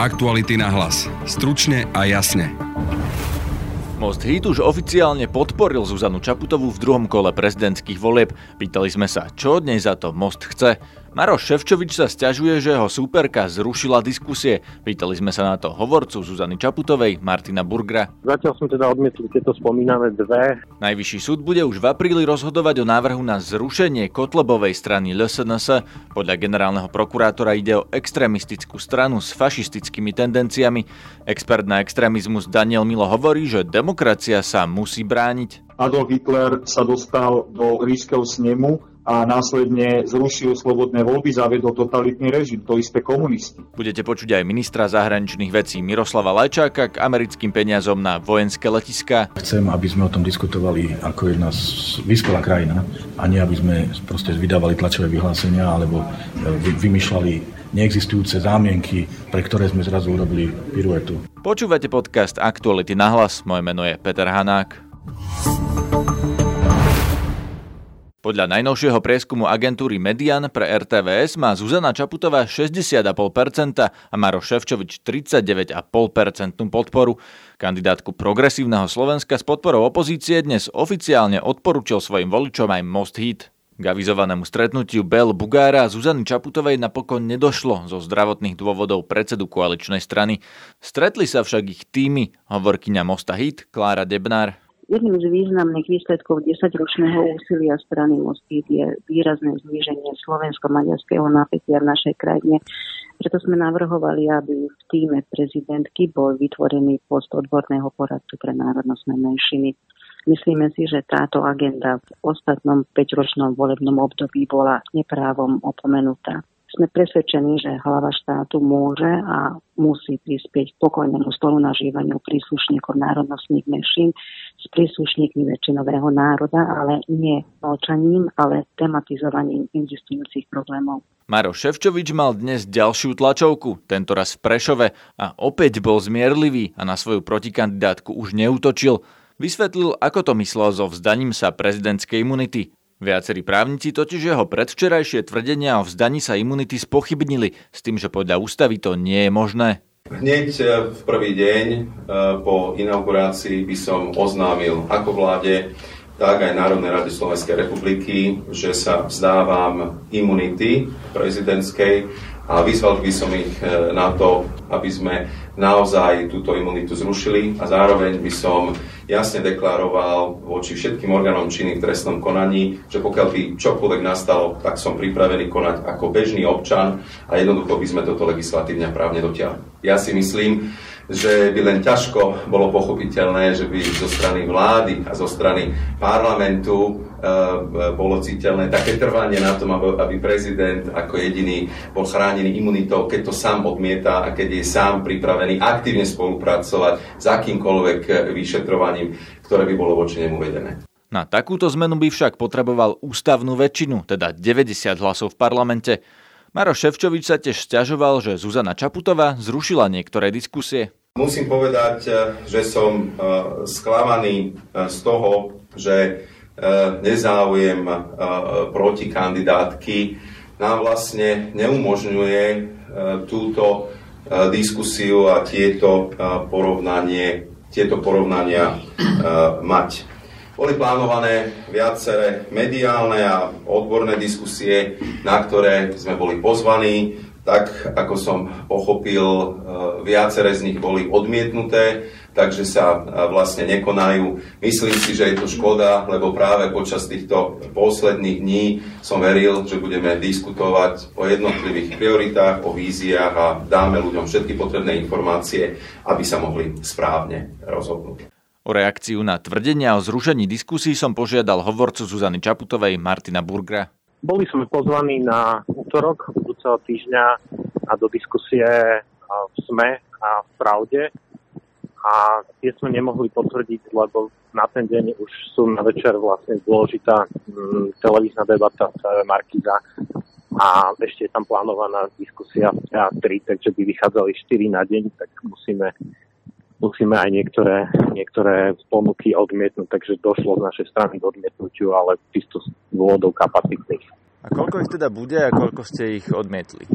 Aktuality na hlas. Stručne a jasne. Most Hit už oficiálne podporil Zuzanu Čaputovú v druhom kole prezidentských volieb. Pýtali sme sa, čo od nej za to Most chce. Maroš Ševčovič sa stiažuje, že jeho súperka zrušila diskusie. Pýtali sme sa na to hovorcu Zuzany Čaputovej, Martina Burgra. Zatiaľ som teda odmietli tieto spomínané dve. Najvyšší súd bude už v apríli rozhodovať o návrhu na zrušenie Kotlebovej strany LSNS. Podľa generálneho prokurátora ide o extrémistickú stranu s fašistickými tendenciami. Expert na extrémizmus Daniel Milo hovorí, že demokracia sa musí brániť. Adolf Hitler sa dostal do ríškeho snemu a následne zrušil slobodné voľby, zaviedol totalitný režim, to isté komunisti. Budete počuť aj ministra zahraničných vecí Miroslava Lajčáka k americkým peniazom na vojenské letiska. Chcem, aby sme o tom diskutovali ako jedna vyspelá krajina a nie aby sme proste vydávali tlačové vyhlásenia alebo e, vymýšľali neexistujúce zámienky, pre ktoré sme zrazu urobili piruetu. Počúvate podcast Aktuality na hlas, moje meno je Peter Hanák. Podľa najnovšieho prieskumu agentúry Median pre RTVS má Zuzana Čaputová 60,5% a Maro Ševčovič 39,5% podporu. Kandidátku progresívneho Slovenska s podporou opozície dnes oficiálne odporučil svojim voličom aj Most Hit. K avizovanému stretnutiu Bel Bugára a Zuzany Čaputovej napokon nedošlo zo zdravotných dôvodov predsedu koaličnej strany. Stretli sa však ich týmy, hovorkyňa Mosta Hit, Klára Debnár Jedným z významných výsledkov 10-ročného úsilia strany Mostík je výrazné zníženie slovensko-maďarského napätia v našej krajine. Preto sme navrhovali, aby v týme prezidentky bol vytvorený post odborného poradcu pre národnostné menšiny. Myslíme si, že táto agenda v ostatnom 5-ročnom volebnom období bola neprávom opomenutá. Sme presvedčení, že hlava štátu môže a musí prispieť k pokojnému spolunažívaniu príslušníkov národnostných menšín s príslušníkmi väčšinového národa, ale nie mlčaním, ale tematizovaním existujúcich problémov. Maro Ševčovič mal dnes ďalšiu tlačovku, tento raz v Prešove a opäť bol zmierlivý a na svoju protikandidátku už neútočil. Vysvetlil, ako to myslel so vzdaním sa prezidentskej imunity. Viacerí právnici totiž jeho predvčerajšie tvrdenia o vzdaní sa imunity spochybnili s tým, že podľa ústavy to nie je možné. Hneď e, v prvý deň e, po inaugurácii by som oznámil ako vláde, tak aj Národnej rady Slovenskej republiky, že sa vzdávam imunity prezidentskej a vyzval by som ich e, na to, aby sme naozaj túto imunitu zrušili a zároveň by som jasne deklaroval voči všetkým orgánom činným v trestnom konaní, že pokiaľ by čokoľvek nastalo, tak som pripravený konať ako bežný občan a jednoducho by sme toto legislatívne právne dotiahli. Ja si myslím, že by len ťažko bolo pochopiteľné, že by zo strany vlády a zo strany parlamentu bolo citeľné také trvanie na tom, aby prezident ako jediný bol chránený imunitou, keď to sám odmieta a keď je sám pripravený aktívne spolupracovať s akýmkoľvek vyšetrovaním, ktoré by bolo voči nemu vedené. Na takúto zmenu by však potreboval ústavnú väčšinu, teda 90 hlasov v parlamente. Maro Ševčovič sa tiež stiažoval, že Zuzana Čaputová zrušila niektoré diskusie. Musím povedať, eh, že som eh, sklamaný eh, z toho, že nezáujem proti kandidátky nám vlastne neumožňuje túto diskusiu a tieto, porovnanie, tieto porovnania mať. Boli plánované viaceré mediálne a odborné diskusie, na ktoré sme boli pozvaní tak ako som pochopil, e, viaceré z nich boli odmietnuté, takže sa vlastne nekonajú. Myslím si, že je to škoda, lebo práve počas týchto posledných dní som veril, že budeme diskutovať o jednotlivých prioritách, o víziách a dáme ľuďom všetky potrebné informácie, aby sa mohli správne rozhodnúť. O reakciu na tvrdenia o zrušení diskusí som požiadal hovorcu Zuzany Čaputovej Martina Burgra. Boli sme pozvaní na útorok budúceho týždňa a do diskusie v SME a v Pravde. A tie sme nemohli potvrdiť, lebo na ten deň už sú na večer vlastne dôležitá mm, televízna debata TV Markiza a ešte je tam plánovaná diskusia v teatri, takže by vychádzali 4 na deň, tak musíme musíme aj niektoré, niektoré ponuky odmietnúť, takže došlo z našej strany k odmietnutiu, ale čisto z dôvodov kapacitných. A koľko ich teda bude a koľko ste ich odmietli?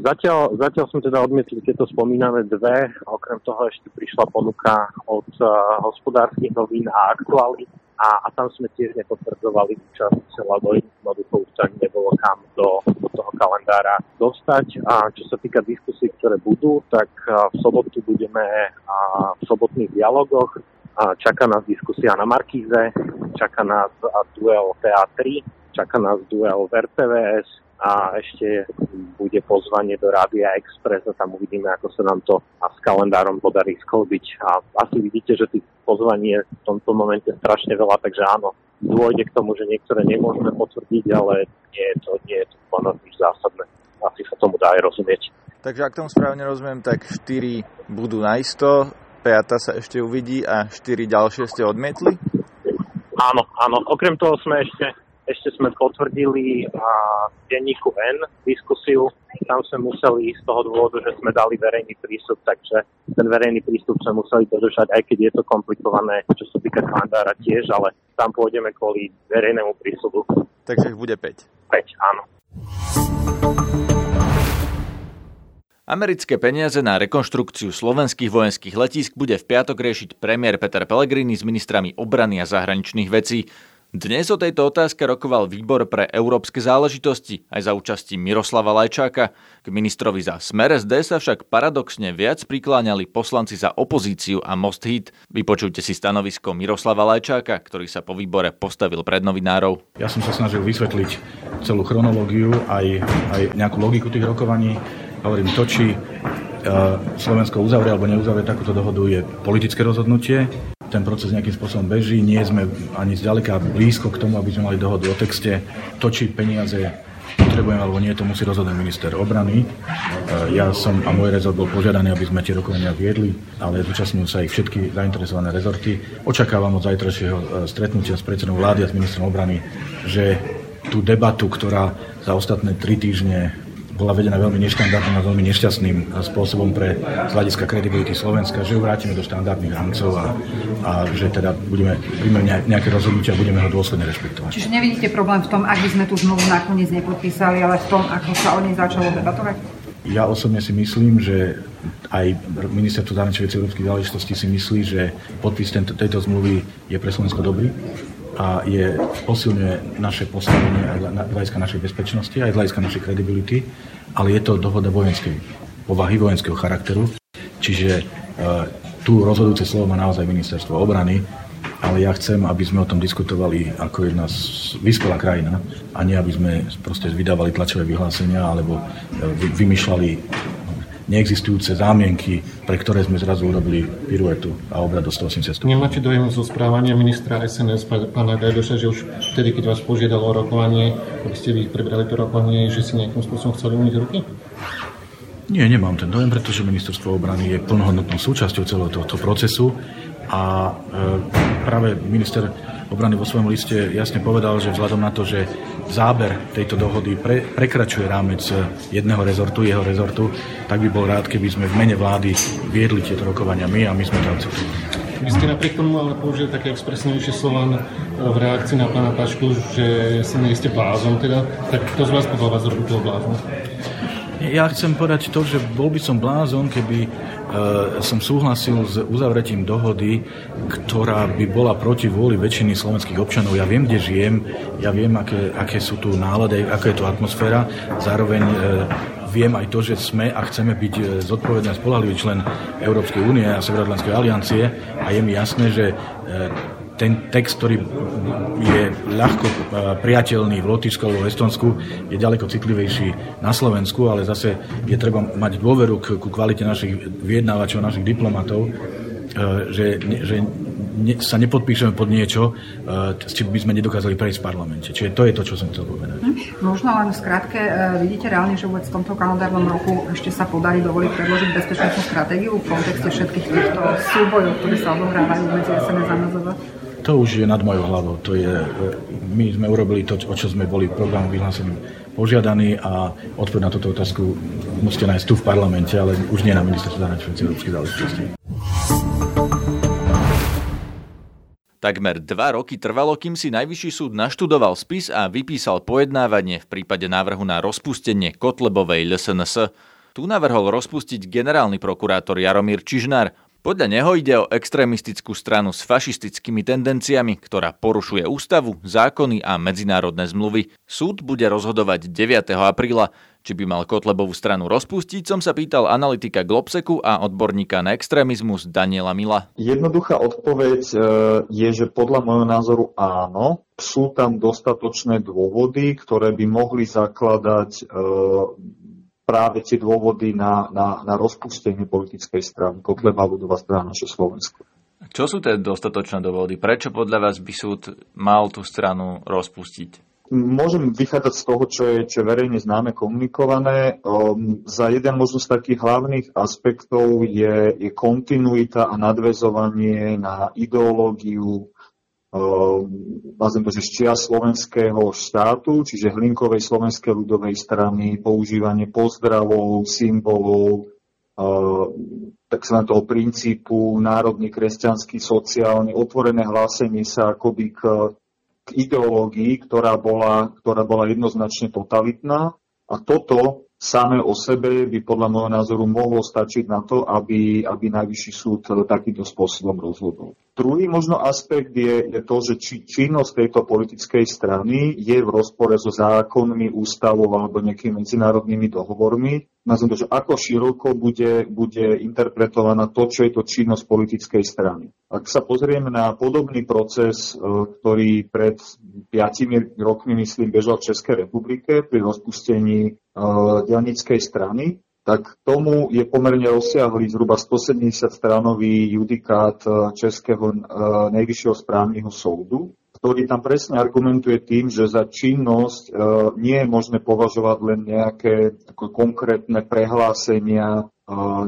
Zatiaľ, zatiaľ sme teda odmietli tieto spomínané dve. Okrem toho ešte prišla ponuka od uh, hospodárskych novín a aktuály a, a tam sme tiež nepotvrdzovali účasť, lebo jednoducho už ani nebolo kam do, do toho kalendára dostať. A čo sa týka diskusí, ktoré budú, tak uh, v sobotu budeme uh, v sobotných dialogoch. Uh, čaká nás diskusia na Markíze, čaká nás duel TA3, čaká nás duel v RTVS, a ešte bude pozvanie do Rádia Express a tam uvidíme, ako sa nám to a s kalendárom podarí sklbiť. A asi vidíte, že tých pozvaní je v tomto momente strašne veľa, takže áno, dôjde k tomu, že niektoré nemôžeme potvrdiť, ale nie je to, nie je to nič zásadné. Asi sa tomu dá aj rozumieť. Takže ak tomu správne rozumiem, tak 4 budú naisto, 5 sa ešte uvidí a 4 ďalšie ste odmietli? Áno, áno. Okrem toho sme ešte ešte sme potvrdili a denníku N diskusiu. Tam sme museli z toho dôvodu, že sme dali verejný prístup, takže ten verejný prístup sme museli dodržať, aj keď je to komplikované, čo sa týka kalendára tiež, ale tam pôjdeme kvôli verejnému prístupu. Takže ich bude 5. 5, áno. Americké peniaze na rekonštrukciu slovenských vojenských letísk bude v piatok riešiť premiér Peter Pellegrini s ministrami obrany a zahraničných vecí. Dnes o tejto otázke rokoval výbor pre európske záležitosti aj za účasti Miroslava Lajčáka. K ministrovi za Smer SD sa však paradoxne viac prikláňali poslanci za opozíciu a Most Hit. Vypočujte si stanovisko Miroslava Lajčáka, ktorý sa po výbore postavil pred novinárov. Ja som sa snažil vysvetliť celú chronológiu, aj, aj nejakú logiku tých rokovaní. Hovorím, to, či Slovensko uzavrie alebo neuzavrie takúto dohodu, je politické rozhodnutie ten proces nejakým spôsobom beží, nie sme ani zďaleka blízko k tomu, aby sme mali dohodu o texte. To, či peniaze potrebujeme alebo nie, to musí rozhodnúť minister obrany. E, ja som a môj rezort bol požiadaný, aby sme tie rokovania viedli, ale zúčastňujú sa ich všetky zainteresované rezorty. Očakávam od zajtrajšieho e, stretnutia s predsedom vlády a s ministrom obrany, že tú debatu, ktorá za ostatné tri týždne bola vedená veľmi neštandardným a veľmi nešťastným spôsobom pre z hľadiska kredibility Slovenska, že ju vrátime do štandardných rámcov a, a že teda budeme príjmať nejaké rozhodnutia a budeme ho dôsledne rešpektovať. Čiže nevidíte problém v tom, ak by sme tú zmluvu nakoniec nepodpísali, ale v tom, ako sa o nej začalo debatovať? Ja osobne si myslím, že aj ministerstvo zahraničných vecí európskych záležitostí si myslí, že podpis tejto zmluvy je pre Slovensko dobrý a je, posilňuje naše postavenie aj z hľadiska našej bezpečnosti, aj z hľadiska našej kredibility, ale je to dohoda vojenskej povahy, vojenského charakteru. Čiže e, tu rozhodujúce slovo má naozaj ministerstvo obrany, ale ja chcem, aby sme o tom diskutovali ako jedna vyspelá krajina a nie aby sme proste vydávali tlačové vyhlásenia alebo e, vymýšľali neexistujúce zámienky, pre ktoré sme zrazu urobili piruetu a obrad do 180 stupňov. Nemáte dojem zo správania ministra SNS pána Gajdoša, že už vtedy, keď vás požiadalo o rokovanie, aby ste vy prebrali to rokovanie, že si nejakým spôsobom chceli umyť ruky? Nie, nemám ten dojem, pretože ministerstvo obrany je plnohodnotnou súčasťou celého tohto procesu a e, práve minister obrany vo svojom liste jasne povedal, že vzhľadom na to, že záber tejto dohody pre, prekračuje rámec jedného rezortu, jeho rezortu, tak by bol rád, keby sme v mene vlády viedli tieto rokovania my a my sme akceptovali. Vy ste napriek tomu ale použili také expresnejšie slova v reakcii na pána Pašku, že si nie ste blázon, teda, tak to z vás podľa vás toho blázon? Ja chcem povedať to, že bol by som blázon, keby E, som súhlasil s uzavretím dohody, ktorá by bola proti vôli väčšiny slovenských občanov. Ja viem, kde žijem, ja viem, aké, aké sú tu nálady, aká je tu atmosféra. Zároveň e, viem aj to, že sme a chceme byť e, zodpovedný a spolahlivý člen Európskej únie a Severoatlantskej aliancie a je mi jasné, že ten text, ktorý je ľahko e, priateľný v Lotyšsku alebo v Estonsku, je ďaleko citlivejší na Slovensku, ale zase je treba mať dôveru k, ku kvalite našich vyjednávačov, našich diplomatov, e, že, že ne, sa nepodpíšeme pod niečo, e, s čím by sme nedokázali prejsť v parlamente. Čiže to je to, čo som chcel povedať. Hm? Možno len v skratke, vidíte reálne, že vôbec v tomto kalendárnom roku ešte sa podarí dovoliť predložiť bezpečnostnú stratégiu v kontexte všetkých týchto súbojov, ktoré sa odohrávajú medzi SNS a? To už je nad mojou hlavou. To je, my sme urobili to, o čo sme boli v programu vyhlásením požiadaní a odpoveď na túto otázku musíte nájsť tu v parlamente, ale už nie na ministerstve zahraničných európskych záležitostí. Takmer dva roky trvalo, kým si Najvyšší súd naštudoval spis a vypísal pojednávanie v prípade návrhu na rozpustenie Kotlebovej LSNS. Tu navrhol rozpustiť generálny prokurátor Jaromír Čižnár. Podľa neho ide o extrémistickú stranu s fašistickými tendenciami, ktorá porušuje ústavu, zákony a medzinárodné zmluvy. Súd bude rozhodovať 9. apríla. Či by mal Kotlebovú stranu rozpustiť, som sa pýtal analytika Globseku a odborníka na extrémizmus Daniela Mila. Jednoduchá odpoveď e, je, že podľa môjho názoru áno. Sú tam dostatočné dôvody, ktoré by mohli zakladať e, práve tie dôvody na, na, na rozpustenie politickej strany. Kotleba ľudová strana naše Slovensko. Čo sú tie dostatočné dôvody? Prečo podľa vás by súd mal tú stranu rozpustiť? Môžem vychádzať z toho, čo je, čo je verejne známe, komunikované. Um, za jeden možno z takých hlavných aspektov je, je kontinuita a nadvezovanie na ideológiu um, to, že štia slovenského štátu, čiže hlinkovej slovenskej ľudovej strany, používanie pozdravov, symbolov, tzv. toho princípu národný, kresťanský, sociálny, otvorené hlásenie sa akoby k k ideológii, ktorá bola, ktorá bola jednoznačne totalitná. A toto samé o sebe by podľa môjho názoru mohlo stačiť na to, aby, aby najvyšší súd takýmto spôsobom rozhodol. Druhý možno aspekt je, je to, že či činnosť tejto politickej strany je v rozpore so zákonmi, ústavou alebo nejakými medzinárodnými dohovormi. Nazvem to, že ako široko bude, bude interpretovaná to, čo je to činnosť politickej strany. Ak sa pozrieme na podobný proces, e, ktorý pred piatimi rokmi, myslím, bežal v Českej republike pri rozpustení uh, delnickej strany, tak tomu je pomerne rozsiahlý zhruba 170 stranový judikát e, Českého nejvyššieho správneho súdu, ktorý tam presne argumentuje tým, že za činnosť nie je možné považovať len nejaké konkrétne prehlásenia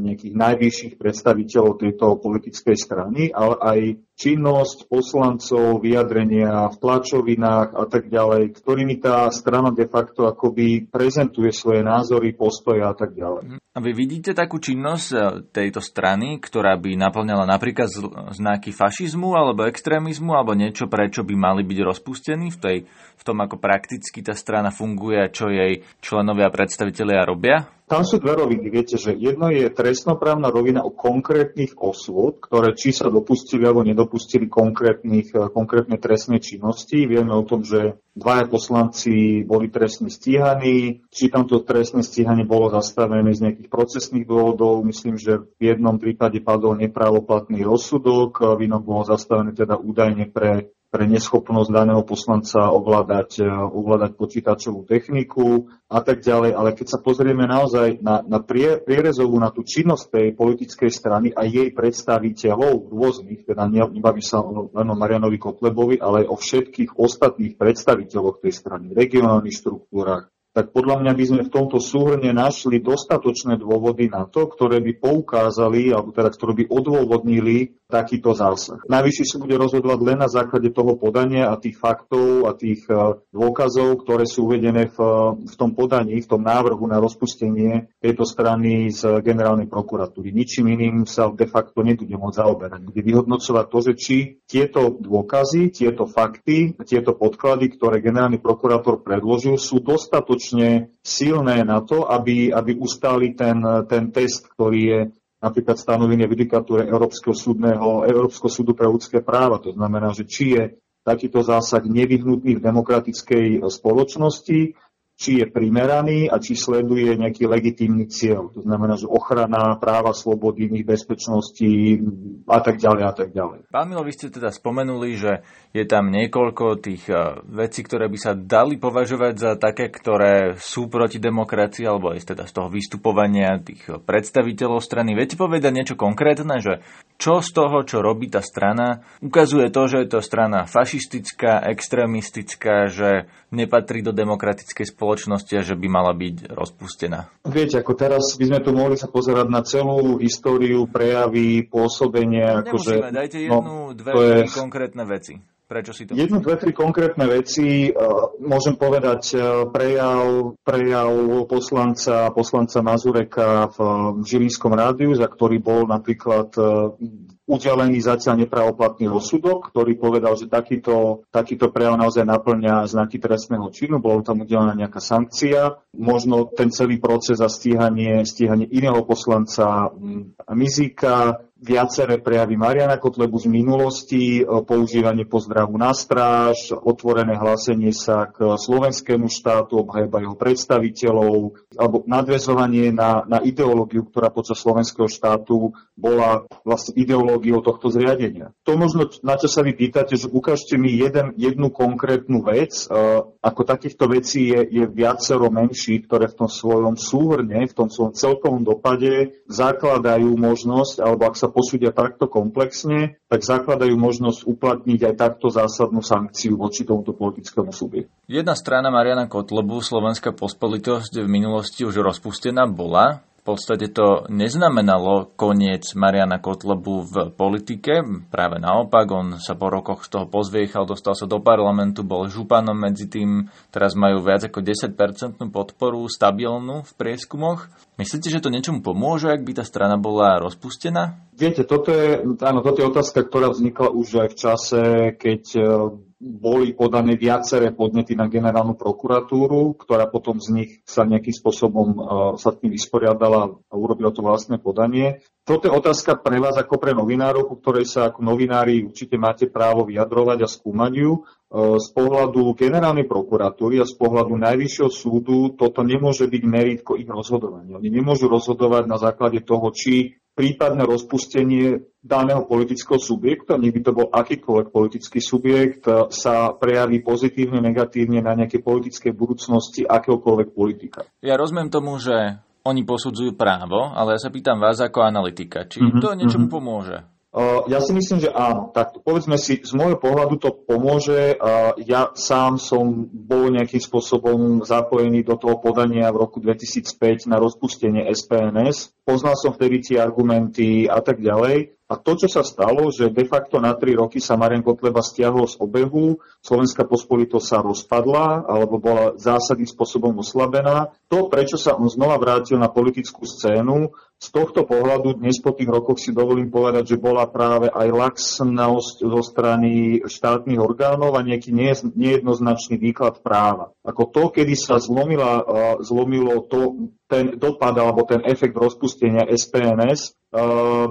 nejakých najvyšších predstaviteľov tejto politickej strany, ale aj činnosť poslancov, vyjadrenia v tlačovinách a tak ďalej, ktorými tá strana de facto akoby prezentuje svoje názory, postoje a tak ďalej. A vy vidíte takú činnosť e, tejto strany, ktorá by naplňala napríklad znaky fašizmu alebo extrémizmu alebo niečo, prečo by mali byť rozpustení v, tej, v tom, ako prakticky tá strana funguje a čo jej členovia a predstavitelia robia? Tam sú dve roviny. Viete, že jedno je trestnoprávna rovina o konkrétnych osôb, ktoré či sa dopustili alebo nedopustili konkrétnych, eh, konkrétne trestné činnosti. Vieme o tom, že dvaja poslanci boli trestne stíhaní. Či tamto trestné stíhanie bolo zastavené z nejakých procesných dôvodov. Myslím, že v jednom prípade padol nepravoplatný rozsudok, v inom bolo zastavené teda údajne pre pre neschopnosť daného poslanca ovládať, e, ovládať počítačovú techniku a tak ďalej. Ale keď sa pozrieme naozaj na, na prie, prierezovú, na tú činnosť tej politickej strany a jej predstaviteľov rôznych, teda nebaví sa len o Marianovi Kotlebovi, ale aj o všetkých ostatných predstaviteľoch tej strany, regionálnych štruktúrach, tak podľa mňa by sme v tomto súhrne našli dostatočné dôvody na to, ktoré by poukázali, alebo teda ktoré by odôvodnili takýto zásah. Najvyššie sa bude rozhodovať len na základe toho podania a tých faktov a tých e, dôkazov, ktoré sú uvedené v, v tom podaní, v tom návrhu na rozpustenie tejto strany z generálnej prokuratúry. Ničím iným sa de facto nebude môcť zaoberať. Bude vyhodnocovať to, že či tieto dôkazy, tieto fakty, tieto podklady, ktoré generálny prokurátor predložil, sú dostatočné dostatočne silné na to, aby, aby ustáli ten, ten test, ktorý je napríklad stanovený v judikatúre Európskeho, súdneho, Európskeho súdu pre ľudské práva. To znamená, že či je takýto zásah nevyhnutný v demokratickej spoločnosti, či je primeraný a či sleduje nejaký legitímny cieľ. To znamená, že ochrana práva, slobody, bezpečnosti a tak ďalej a tak ďalej. Pán Milo, vy ste teda spomenuli, že je tam niekoľko tých eh, vecí, ktoré by sa dali považovať za také, ktoré sú proti demokracii, alebo aj teda z toho vystupovania tých predstaviteľov strany. Viete povedať niečo konkrétne, že čo z toho, čo robí tá strana, ukazuje to, že je to strana fašistická, extrémistická, že nepatrí do demokratickej spoločnosti a že by mala byť rozpustená? Viete, ako teraz by sme tu mohli sa pozerať na celú históriu, prejavy, pôsobenia. Nemusíme, akože, dajte no, jednu, no, dve je... konkrétne veci. Prečo si to Jednu, dve, tri konkrétne veci. Uh, môžem povedať uh, prejav, prejav poslanca, poslanca Mazureka v, Žilinskom rádiu, za ktorý bol napríklad uh, udelený zatiaľ nepravoplatný rozsudok, ktorý povedal, že takýto, takýto prejav naozaj naplňa znaky trestného činu, bolo tam udelená nejaká sankcia. Možno ten celý proces a stíhanie, stíhanie iného poslanca Mizika, viaceré prejavy Mariana Kotlebu z minulosti, e, používanie pozdravu na stráž, otvorené hlásenie sa k slovenskému štátu, obhajba jeho predstaviteľov, alebo nadvezovanie na, na ideológiu, ktorá počas slovenského štátu bola vlastne ideológiou tohto zriadenia. To možno, na čo sa vy pýtate, že ukážte mi jeden, jednu konkrétnu vec. E, ako takýchto vecí je, je viacero menší, ktoré v tom svojom súhrne, v tom svojom celkovom dopade zakladajú možnosť, alebo ak sa posúdia takto komplexne, tak zakladajú možnosť uplatniť aj takto zásadnú sankciu voči tomuto politickému subjektu. Jedna strana Mariana Kotlebu, Slovenská pospolitosť, v minulosti už rozpustená bola podstate to neznamenalo koniec Mariana Kotlebu v politike. Práve naopak, on sa po rokoch z toho pozviechal, dostal sa do parlamentu, bol županom medzi tým. Teraz majú viac ako 10% podporu stabilnú v prieskumoch. Myslíte, že to niečomu pomôže, ak by tá strana bola rozpustená? Viete, toto je, áno, toto je otázka, ktorá vznikla už aj v čase, keď boli podané viaceré podnety na generálnu prokuratúru, ktorá potom z nich sa nejakým spôsobom uh, sa tým vysporiadala a urobila to vlastné podanie. Toto je otázka pre vás ako pre novinárov, ku ktorej sa ako novinári určite máte právo vyjadrovať a skúmať ju. Uh, z pohľadu generálnej prokuratúry a z pohľadu najvyššieho súdu toto nemôže byť meritko ich rozhodovania. Oni nemôžu rozhodovať na základe toho, či prípadné rozpustenie daného politického subjekta, nech by to bol akýkoľvek politický subjekt, sa prejaví pozitívne, negatívne na nejakej politickej budúcnosti akéhokoľvek politika. Ja rozumiem tomu, že oni posudzujú právo, ale ja sa pýtam vás ako analytika, či mm-hmm, to niečomu mm-hmm. pomôže? Ja si myslím, že áno. Tak povedzme si, z môjho pohľadu to pomôže. Ja sám som bol nejakým spôsobom zapojený do toho podania v roku 2005 na rozpustenie SPNS. Poznal som vtedy tie argumenty a tak ďalej. A to, čo sa stalo, že de facto na tri roky sa Marian Kotleba stiahol z obehu, Slovenská pospolitosť sa rozpadla alebo bola zásadným spôsobom oslabená. To, prečo sa on znova vrátil na politickú scénu, z tohto pohľadu dnes po tých rokoch si dovolím povedať, že bola práve aj laxnosť zo strany štátnych orgánov a nejaký nejednoznačný výklad práva. Ako to, kedy sa zlomila, zlomilo to, ten dopad alebo ten efekt rozpustenia SPNS,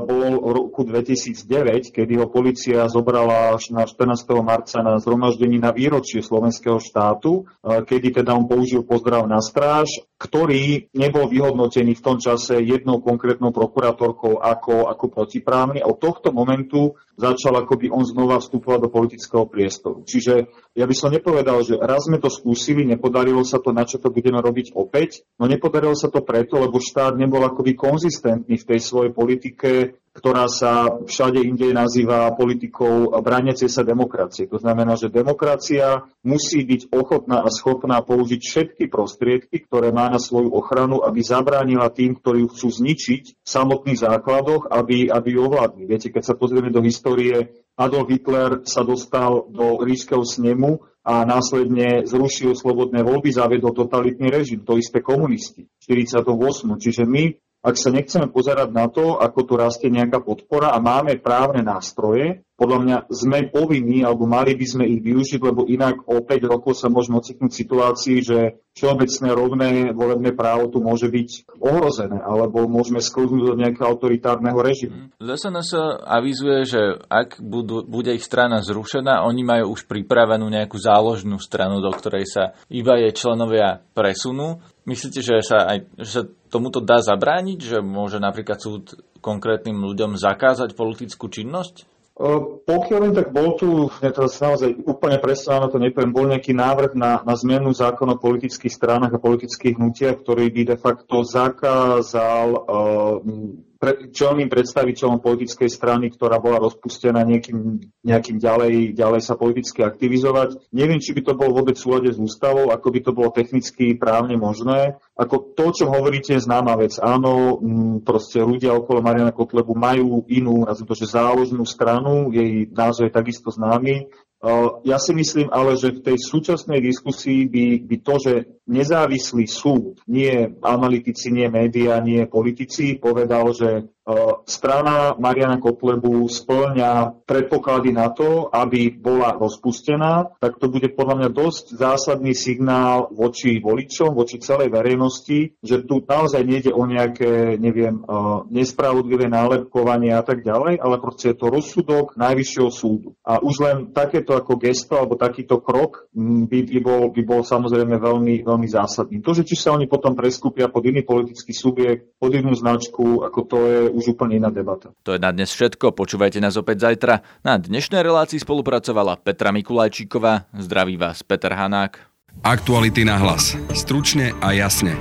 bol v roku 2009, kedy ho policia zobrala až na 14. marca na zhromaždení na výročie slovenského štátu, kedy teda on použil pozdrav na stráž, ktorý nebol vyhodnotený v tom čase jednou konkrétnou prokurátorkou ako, ako protiprávny. Od tohto momentu začal akoby on znova vstupovať do politického priestoru. Čiže ja by som nepovedal, že raz sme to skúsili, nepodarilo sa to, na čo to budeme robiť opäť, no nepodarilo sa to preto, lebo štát nebol akoby konzistentný v tej svojej politike ktorá sa všade inde nazýva politikou brániacej sa demokracie. To znamená, že demokracia musí byť ochotná a schopná použiť všetky prostriedky, ktoré má na svoju ochranu, aby zabránila tým, ktorí ju chcú zničiť v samotných základoch, aby, aby ju ovládli. Viete, keď sa pozrieme do histórie, Adolf Hitler sa dostal do ríškeho snemu a následne zrušil slobodné voľby, zavedol totalitný režim, to isté komunisti v 48. Čiže my ak sa nechceme pozerať na to, ako tu rastie nejaká podpora a máme právne nástroje, podľa mňa sme povinní, alebo mali by sme ich využiť, lebo inak o 5 rokov sa môžeme ocitnúť v situácii, že všeobecné rovné volebné právo tu môže byť ohrozené, alebo môžeme sklznúť do nejakého autoritárneho režimu. SNS avizuje, že ak budú, bude ich strana zrušená, oni majú už pripravenú nejakú záložnú stranu, do ktorej sa iba jej členovia presunú. Myslíte, že sa, aj, že sa tomuto dá zabrániť, že môže napríklad súd konkrétnym ľuďom zakázať politickú činnosť? Pokiaľ len tak bol tu, ja teraz naozaj úplne presne to nepoviem, bol nejaký návrh na, na zmenu zákona o politických stranách a politických hnutiach, ktorý by de facto zakázal uh, pre, čelným predstaviteľom politickej strany, ktorá bola rozpustená nejakým, nejakým ďalej, ďalej sa politicky aktivizovať. Neviem, či by to bolo vôbec v súlade s ústavou, ako by to bolo technicky právne možné. Ako to, čo hovoríte, je známa vec. Áno, m, proste ľudia okolo Mariana Kotlebu majú inú, nazvime to, že záložnú stranu, jej názov je takisto známy, Ja si myslím ale, že v tej súčasnej diskusii by, by to, že nezávislý súd, nie analytici, nie médiá, nie politici, povedal, že strana Mariana Kotlebu splňa predpoklady na to, aby bola rozpustená, tak to bude podľa mňa dosť zásadný signál voči voličom, voči celej verejnosti, že tu naozaj nejde o nejaké, neviem, nespravodlivé nálepkovanie a tak ďalej, ale proste je to rozsudok Najvyššieho súdu. A už len takéto ako gesto alebo takýto krok by, by, bol, by bol samozrejme veľmi, veľmi zásadný. To, že či sa oni potom preskúpia pod iný politický subjekt, pod inú značku, ako to je už úplne iná debata. To je na dnes všetko, počúvajte nás opäť zajtra. Na dnešnej relácii spolupracovala Petra Mikulajčíková, zdraví vás Peter Hanák. Aktuality na hlas. Stručne a jasne.